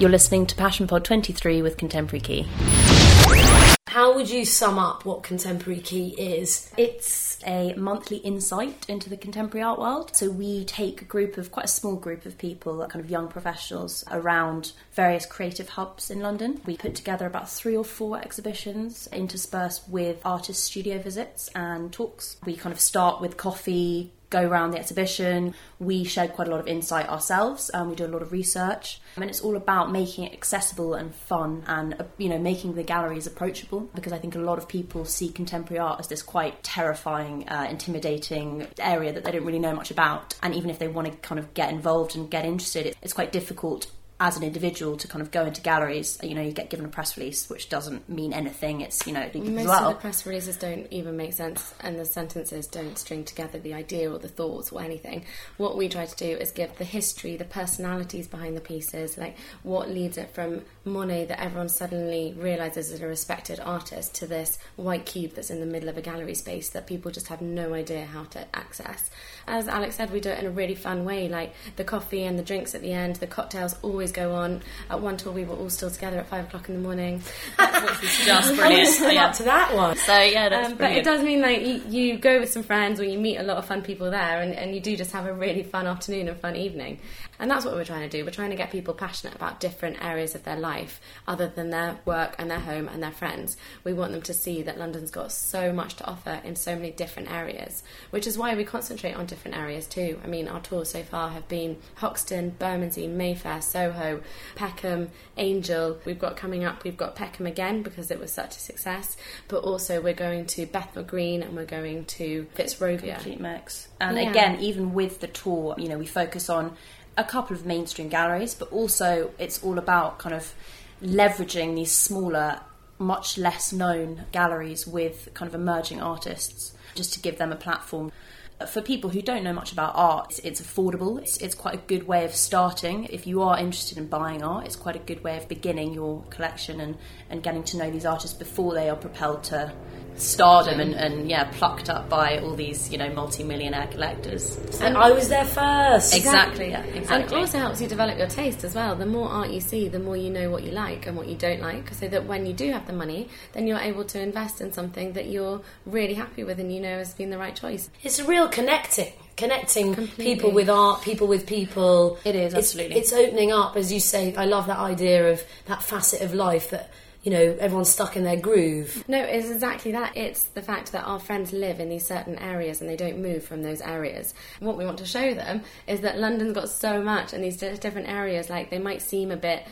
You're listening to Passion Pod 23 with Contemporary Key. How would you sum up what Contemporary Key is? It's a monthly insight into the contemporary art world. So we take a group of quite a small group of people, kind of young professionals, around various creative hubs in London. We put together about three or four exhibitions interspersed with artist studio visits and talks. We kind of start with coffee, go around the exhibition. We share quite a lot of insight ourselves, and we do a lot of research. And it's all about making it accessible and fun, and uh, you know, making the galleries approachable. Because I think a lot of people see contemporary art as this quite terrifying, uh, intimidating area that they don't really know much about. And even if they want to kind of get involved and get interested, it's quite difficult as an individual to kind of go into galleries, you know, you get given a press release, which doesn't mean anything. It's you know, most well. of the press releases don't even make sense, and the sentences don't string together the idea or the thoughts or anything. What we try to do is give the history, the personalities behind the pieces, like what leads it from Monet that everyone suddenly realizes is a respected artist to this white cube that's in the middle of a gallery space that people just have no idea how to access. As Alex said, we do it in a really fun way, like the coffee and the drinks at the end, the cocktails always go on. At one tour, we were all still together at five o'clock in the morning, which was just brilliant. I up to that one. So yeah, that's um, but it does mean like you, you go with some friends or you meet a lot of fun people there, and, and you do just have a really fun afternoon and fun evening. And that's what we're trying to do. We're trying to get people passionate about different areas of their life other than their work and their home and their friends. We want them to see that London's got so much to offer in so many different areas, which is why we concentrate on different areas too. I mean, our tours so far have been Hoxton, Bermondsey, Mayfair, Soho, Peckham, Angel. We've got coming up, we've got Peckham again because it was such a success, but also we're going to Bethnal Green and we're going to Fitzrovia. Complete mix. And Yeah. again, even with the tour, you know, we focus on a couple of mainstream galleries, but also it's all about kind of leveraging these smaller, much less known galleries with kind of emerging artists, just to give them a platform. For people who don't know much about art, it's, it's affordable. It's, it's quite a good way of starting. If you are interested in buying art, it's quite a good way of beginning your collection and, and getting to know these artists before they are propelled to stardom and, and yeah, plucked up by all these, you know, multi-millionaire collectors. And I was there first. Exactly, yeah, And exactly. it also helps you develop your taste as well. The more art you see, the more you know what you like and what you don't like, so that when you do have the money, then you're able to invest in something that you're really happy with and you know has been the right choice. It's a real connecting. Connecting Completely. people with art, people with people. It is, It's- absolutely. It's, opening up, as you say. I love that idea of that facet of life that you know everyone's stuck in their groove. No, it's exactly that. It's the fact that our friends live in these certain areas and they don't move from those areas. What we want to show them is that London's got so much in these different areas. Like they might seem a bit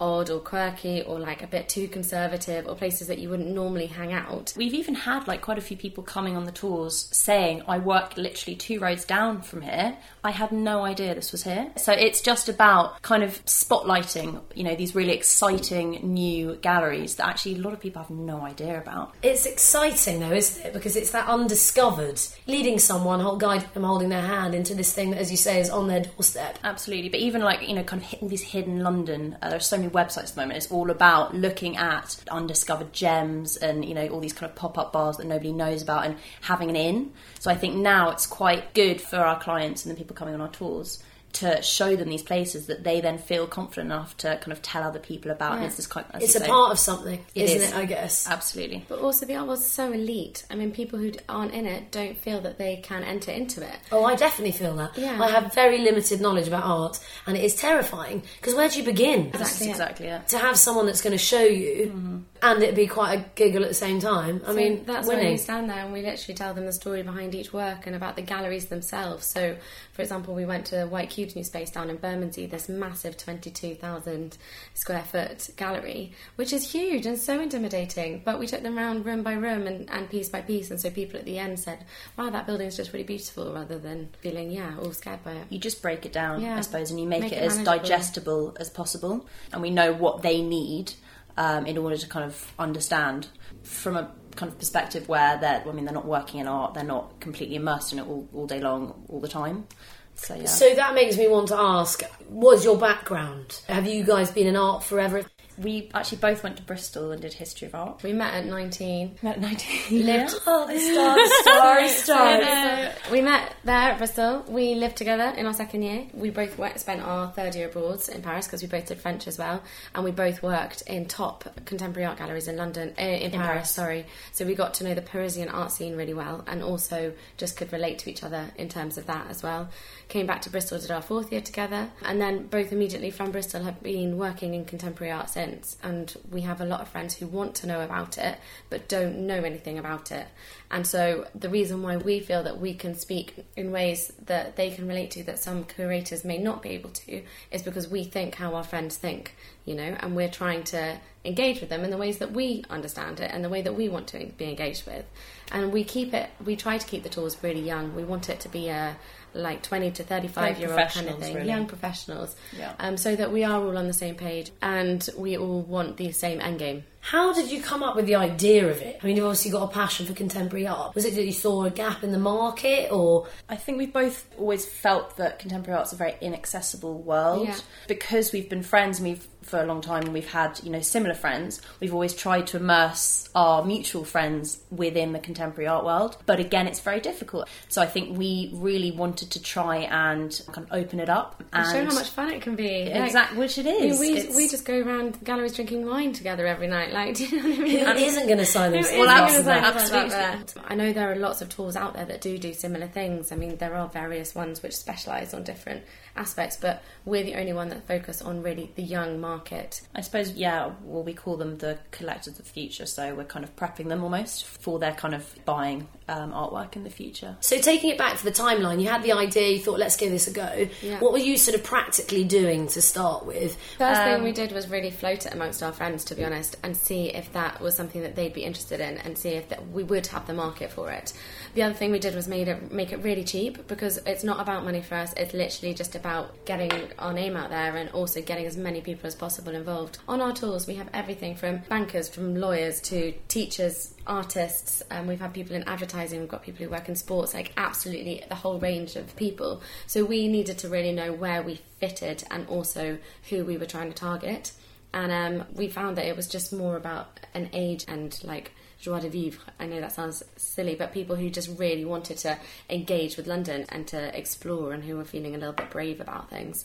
odd or quirky or like a bit too conservative or places that you wouldn't normally hang out. We've even had like quite a few people coming on the tours saying, I work literally two roads down from here. I had no idea this was here. So it's just about kind of spotlighting, you know, these really exciting new galleries that actually a lot of people have no idea about. It's exciting though, isn't it? Because it's that undiscovered, leading someone, hold, guide them holding their hand into this thing that, as you say, is on their doorstep. Absolutely, but even like you know, kind of hitting these hidden London. Uh, there's so websites at the moment. It's all about looking at undiscovered gems and you know all these kind of pop up bars that nobody knows about and having an in. So I think now it's quite good for our clients and the people coming on our tours to show them these places that they then feel confident enough to kind of tell other people about. And it's this kind. as It's a say, part of something, It isn't is. it? I guess. Absolutely. But also, the art was so elite. I mean, people who aren't in it don't feel that they can enter into it. Oh, I definitely feel that. Yeah. I have very limited knowledge about art, and it is terrifying because where do you begin? Exactly. Exactly. Yeah. To have someone that's going to show you, mm-hmm. And it'd be quite a giggle at the same time. I So mean, that's why winning. we stand there and we literally tell them the story behind each work and about the galleries themselves. So, for example, we went to White Cube's new space down in Bermondsey, this massive 22,000 square foot gallery, which is huge and so intimidating. But we took them around room by room and, and piece by piece, and so people at the end said, "Wow, that building is just really beautiful," rather than feeling, yeah, all scared by it. you just break it down, Yeah. I suppose, and you make, Make it, it as digestible as possible. And we know what they need um, in order to kind of understand from a kind of perspective where they're, I mean, they're not working in art, they're not completely immersed in it all, all day long, all the time. So, yeah. So that makes me want to ask: What's your background? Have you guys been in art forever? We actually both went to Bristol and did history of art. We met at 19. Met at 19. Lived Oh, the stars. So, we met there at Bristol. We lived together in our second year. We both went, spent our third year abroad in Paris because we both did French as well, and we both worked in top contemporary art galleries in London, uh, in, Paris, Paris. Sorry, so we got to know the Parisian art scene really well, and also just could relate to each other in terms of that as well. Came back to Bristol, did our fourth year together, and then both immediately from Bristol have been working in contemporary art since. And we have a lot of friends who want to know about it but don't know anything about it. And so the reason why we feel that we can speak in ways that they can relate to that some curators may not be able to is because we think how our friends think, you know, and we're trying to engage with them in the ways that we understand it and the way that we want to be engaged with. And we keep it, we try to keep the tools really young. We want it to be a like 20 to 35 year old kind of thing, really. young professionals, Yeah. um, so that we are all on the same page and we all want the same end game. How did you come up with the idea of it? I mean, you've obviously got a passion for contemporary art. Was it that you saw a gap in the market, or I think we've both always felt that contemporary art's a very inaccessible world. Yeah. Because we've been friends and we've for a long time and we've had, you know, similar friends, we've always tried to immerse our mutual friends within the contemporary art world. But again it's very difficult. So I think we really wanted to try and kind of open it up and show how much fun it can be. Like, Exactly, which it I mean, we, It's- we just go around galleries drinking wine together every night. Like, do you know what I mean? who isn't going to sign Who themselves isn't gonna sign that? themselves up for that? I know there are lots of tools out there that do do similar things. I mean, there are various ones which specialise on different aspects, but we're the only one that focus on really the young market. I suppose, yeah, well, we call them the collectors of the future, so we're kind of prepping them almost for their kind of buying um, artwork in the future. So taking it back to the timeline, you had the idea, you thought, let's give this a go. Yeah. What were you sort of practically doing to start with? First Um, thing we did was really float it amongst our friends, to be honest, and see if that was something that they'd be interested in, and see if that we would have the market for it. The other thing we did was made it make it really cheap because it's not about money for us. It's literally just about getting our name out there and also getting as many people as possible involved. On our tours, we have everything from bankers, from lawyers to teachers, artists, and we've had people in advertising. We've got people who work in sports, like absolutely the whole range of people. So we needed to really know where we fitted and also who we were trying to target. And um, we found that it was just more about an age and like joie de vivre. I know that sounds silly, but people who just really wanted to engage with London and to explore and who were feeling a little bit brave about things.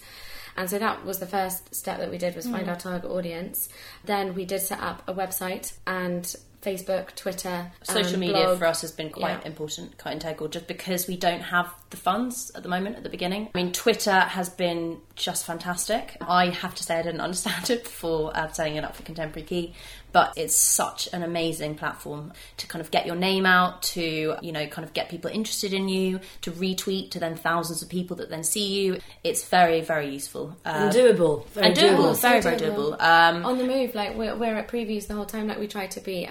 And so that was the first step that we did was find our target audience. Then we did set up a website and Facebook, Twitter, Social media blog. for us has been quite Yeah. important, quite integral, just because we don't have the funds at the moment at the beginning. I mean, Twitter has been just fantastic. I have to say I didn't understand it before uh, setting it up for Contemporary Key, but it's such an amazing platform to kind of get your name out, to, you know, kind of get people interested in you, to retweet to then thousands of people that then see you. It's very, very useful. Uh, and doable. Very and doable, doable. very, very doable. Um, on the move like we're, we're at previews the whole time like we try to be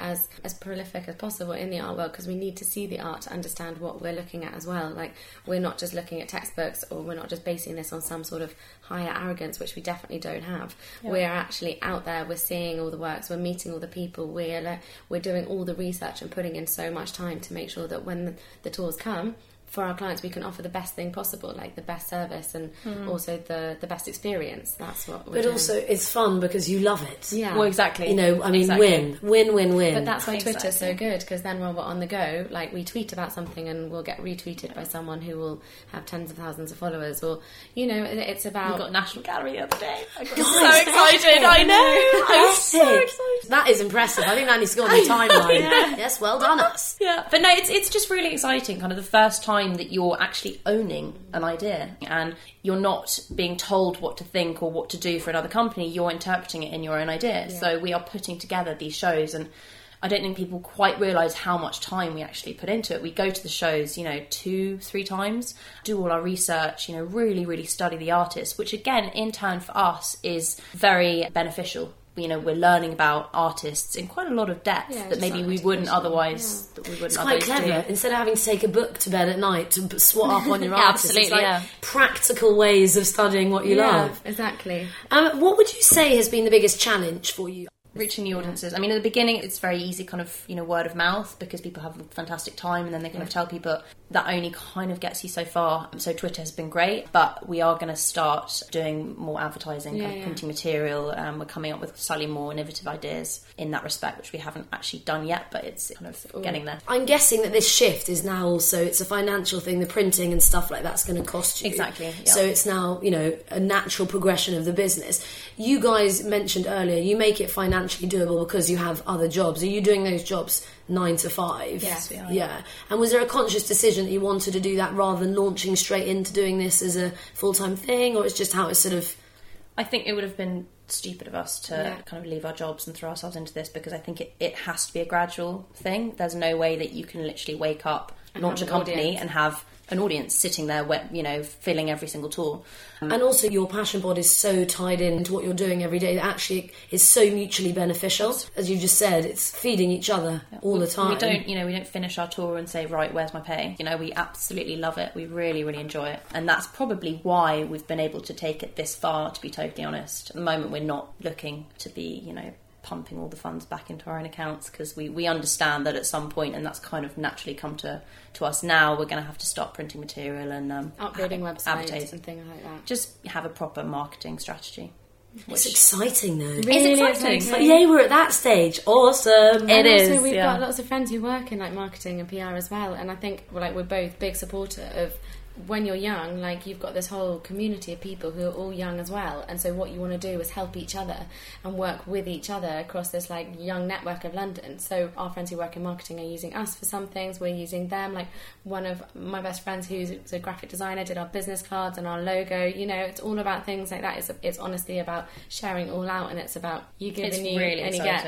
as as prolific as possible in the art world because we need to see the art to understand what we're looking at as well. Like we're not just looking at textbooks or we're not just basing this on some sort of higher arrogance which we definitely don't have. We're actually out there we're seeing all the works we're meeting all the people we're like, we're doing all the research and putting in so much time to make sure that when the, the tours come for our clients we can offer the best thing possible like the best service and hmm. also the the best experience that's what we're But doing. also, it's fun because you love it. yeah well, exactly. You know, I mean, Exactly. win, win, win, win. But that's why Exactly. Twitter's so good because then when we're on the go, like we tweet about something and we'll get retweeted by someone who will have tens of thousands of followers, or you know, it- it's We about. got National Gallery the other day. I got Guys, so excited. I know. I'm so excited. That is impressive. I think that needs to go on the timeline. Yes, well done us. Yeah, but no, it's it's just really exciting. Kind of the first time that you're actually owning an idea, and you're not being told what to think or what to do for another company. You're interpreting it in your own idea. So we are putting together these shows, and I don't think people quite realise how much time we actually put into it. We go to the shows, you know, two, three times, do all our research, you know, really, really study the artists, which again, in turn for us, is very beneficial. You know, we're learning about artists in quite a lot of depth Yeah, that maybe we wouldn't otherwise. That we wouldn't It's quite clever. do. Instead of having to take a book to bed at night to swat up on your Yeah, artist, it's absolutely, like yeah. practical ways of studying what you yeah, love. exactly. Um, what would you say has been the biggest challenge for you? Reaching the audiences. I mean, at the beginning, it's very easy, kind of you know, word of mouth because people have a fantastic time, and then they kind of tell people that only kind of gets you so far. So Twitter has been great, but we are going to start doing more advertising, Yeah, kind of yeah. printing material. Um, we're coming up with slightly more innovative ideas in that respect, which we haven't actually done yet, but it's kind of getting there. I'm guessing that this shift is now also it's a financial thing. The printing and stuff like that's going to cost you Exactly, yeah. So it's now you know a natural progression of the business. You guys mentioned earlier you make it financially doable because you have other jobs. Are you doing those jobs nine to five? Yes, we are, Yeah. And was there a conscious decision that you wanted to do that rather than launching straight into doing this as a full time thing, or it's just how it's sort of I think it would have been stupid of us to Yeah. kind of leave our jobs and throw ourselves into this because I think it, it has to be a gradual thing. There's no way that you can literally wake up, And launch a company, audience. and have an audience sitting there, wet- you know, filling every single tour. Mm. And also, your passion pod is so tied into what you're doing every day that actually is so mutually beneficial. As you just said, it's feeding each other all the time. We don't, you know, we don't finish our tour and say, right, where's my pay? You know, we absolutely love it. We really, really enjoy it, and that's probably why we've been able to take it this far. To be totally honest, at the moment we're not looking to be, you know. Pumping all the funds back into our own accounts because we, we understand that at some point, and that's kind of naturally come to, to us now. We're going to have to stop printing material and um, Uploading have- websites advertising. and things like that. Just have a proper marketing strategy. It's exciting though. Really exciting. But yay, we're at that stage. Awesome. It and is, also we've yeah. got lots of friends who work in like marketing and PR as well and I think well, like we're both big supporter of when you're young like you've got this whole community of people who are all young as well and so what you want to do is help each other and work with each other across this like young network of London so our friends who work in marketing are using us for some things we're using them like one of my best friends who's a graphic designer did our business cards and our logo you know it's all about things like that it's, it's honestly about sharing all out and it's about you giving It's you really and you get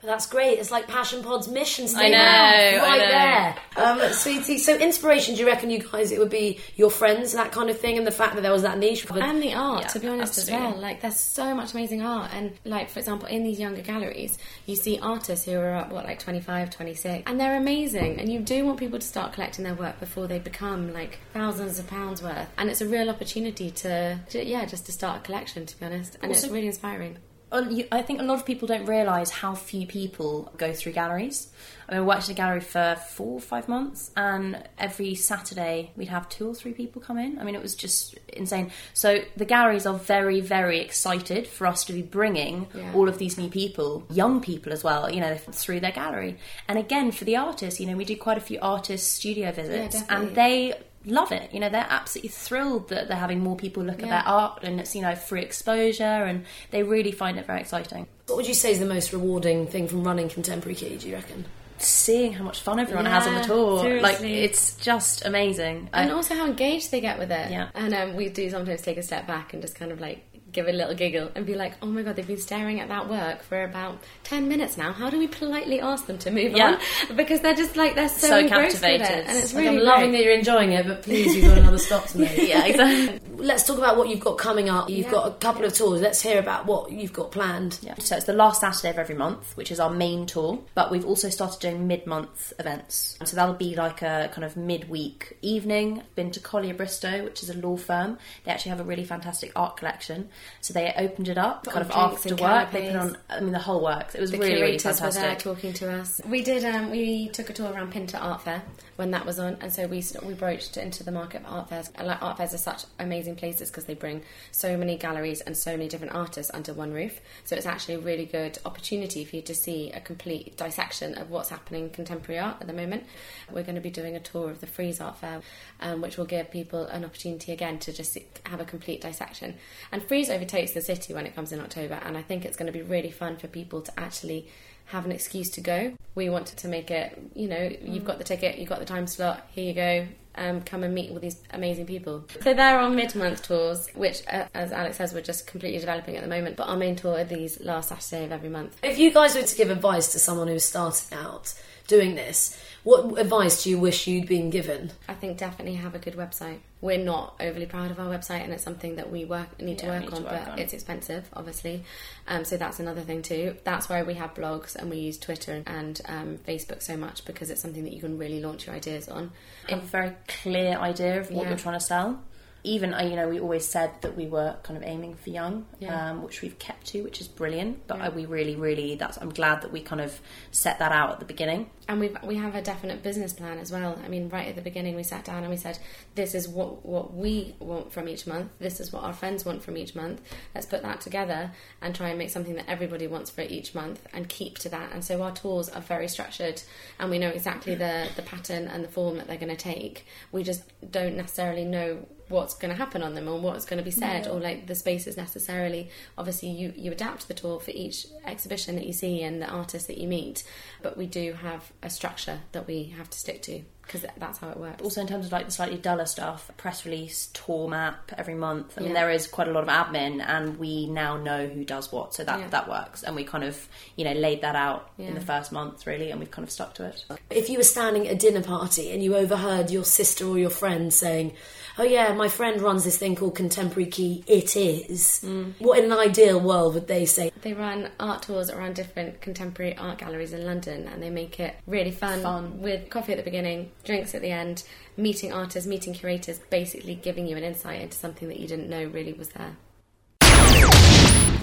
But that's great. It's like Passion Pod's mission I statement. know, I right know. there. Um, sweetie, so inspiration, do you reckon you guys, it would be your friends, that kind of thing, and the fact that there was that niche? For and the art Yeah, to be honest absolutely. as well. like there's so much amazing art. And like for example in these younger galleries you see artists who are at what like 25 26 and they're amazing. And you do want people to start collecting their work before they become like thousands of pounds worth. And it's a real opportunity to, to yeah just to start a collection to be honest. And it's really inspiring I think a lot of people don't realise how few people go through galleries. I mean, we worked in a gallery for four or five months, and every Saturday we'd have two or three people come in. I mean, it was just insane. So the galleries are very, very excited for us to be bringing Yeah. all of these new people, young people as well, you know, through their gallery. And again, for the artists, you know, we do quite a few artist studio visits, definitely. and they love it. You know, they're absolutely thrilled that they're having more people look at their art, and it's you know free exposure, and they really find it very exciting. What would you say is the most rewarding thing from running Contemporary Key, do you reckon? Seeing how much fun everyone has on the Yeah, tour, like it's just amazing. and I- also how engaged they get with it. Yeah. And um, we do sometimes take a step back and just kind of like give a little giggle and be like, "Oh my god, they've been staring at that work for about ten minutes now. How do we politely ask them to move Yeah. on?" Because they're just like they're so, So engrossed with it, captivated. and it's Like, really I'm loving that you're enjoying it, but please, you've got another stop to make. yeah, exactly. Let's talk about what you've got coming up. You've Yeah. got a couple of tours. Let's hear about what you've got planned. Yeah. So it's the last Saturday of every month, which is our main tour. But we've also started doing mid-month events. So that'll be like a kind of mid-week evening. Been to Collyer Bristow, which is a law firm. They actually have a really fantastic art collection. So they opened it up kind of after work. They put on, I mean, the whole works. It was the really, really curators were there talking to us. We did. Um, we took a tour around Pinta Art Fair when that was on, and so we we broached into the market of art fairs. And, Like art fairs are such amazing places because they bring so many galleries and so many different artists under one roof. So it's actually a really good opportunity for you to see a complete dissection of what's happening in contemporary art at the moment. We're going to be doing a tour of the Frieze Art Fair, um, which will give people an opportunity again to just have a complete dissection. And Overtakes the city when it comes in October, and I think it's going to be really fun for people to actually have an excuse to go. We wanted to make it, you know, you've got the ticket, you've got the time slot, here you go. Um, come and meet all these amazing people. So they're mid-month tours, which, uh, as Alex says, we're just completely developing at the moment. But our main tour are these last Saturday of every month. If you guys were to give advice to someone who's starting out doing this, what advice do you wish you'd been given? I think definitely have a good website. We're not overly proud of our website, and it's something that we work need to work need to on. work but on. it's expensive, obviously. Um, so that's another thing too. That's why we have blogs and we use Twitter and um, Facebook so much because it's something that you can really launch your ideas on. have a very clear idea of what Yeah. you're trying to sell. Even uh, you know we always said that we were kind of aiming for young, Yeah. um, which we've kept to, which is brilliant. But Yeah. uh, we really, really that's I'm glad that we kind of set that out at the beginning. and we we have a definite business plan as well. I mean, right at the beginning, we sat down and we said, "This is what what we want from each month. This is what our friends want from each month. Let's put that together and try and make something that everybody wants for each month and keep to that." And so our tours are very structured, and we know exactly the the pattern and the form that they're going to take. We just don't necessarily know what's going to happen on them or what's going to be said or like the spaces necessarily. Obviously you you adapt the tour for each exhibition that you see and the artists that you meet but we do have a structure that we have to stick to because that's how it works Also, in terms of like the slightly duller stuff, press release, tour map every month. I mean, Yeah. there is quite a lot of admin, and we now know who does what, so that Yeah. that works. And we kind of you know laid that out in the first month really, and we've kind of stuck to it. If you were standing at a dinner party and you overheard your sister or your friend saying, Oh, yeah, my friend runs this thing called Contemporary Key, it is. Mm. What in an ideal world would they say? They run art tours around different contemporary art galleries in London and they make it really fun, Fun. with coffee at the beginning, drinks at the end, meeting artists, meeting curators, basically giving you an insight into something that you didn't know really was there.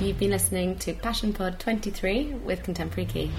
You've been listening to Passion Pod 23 with Contemporary Key.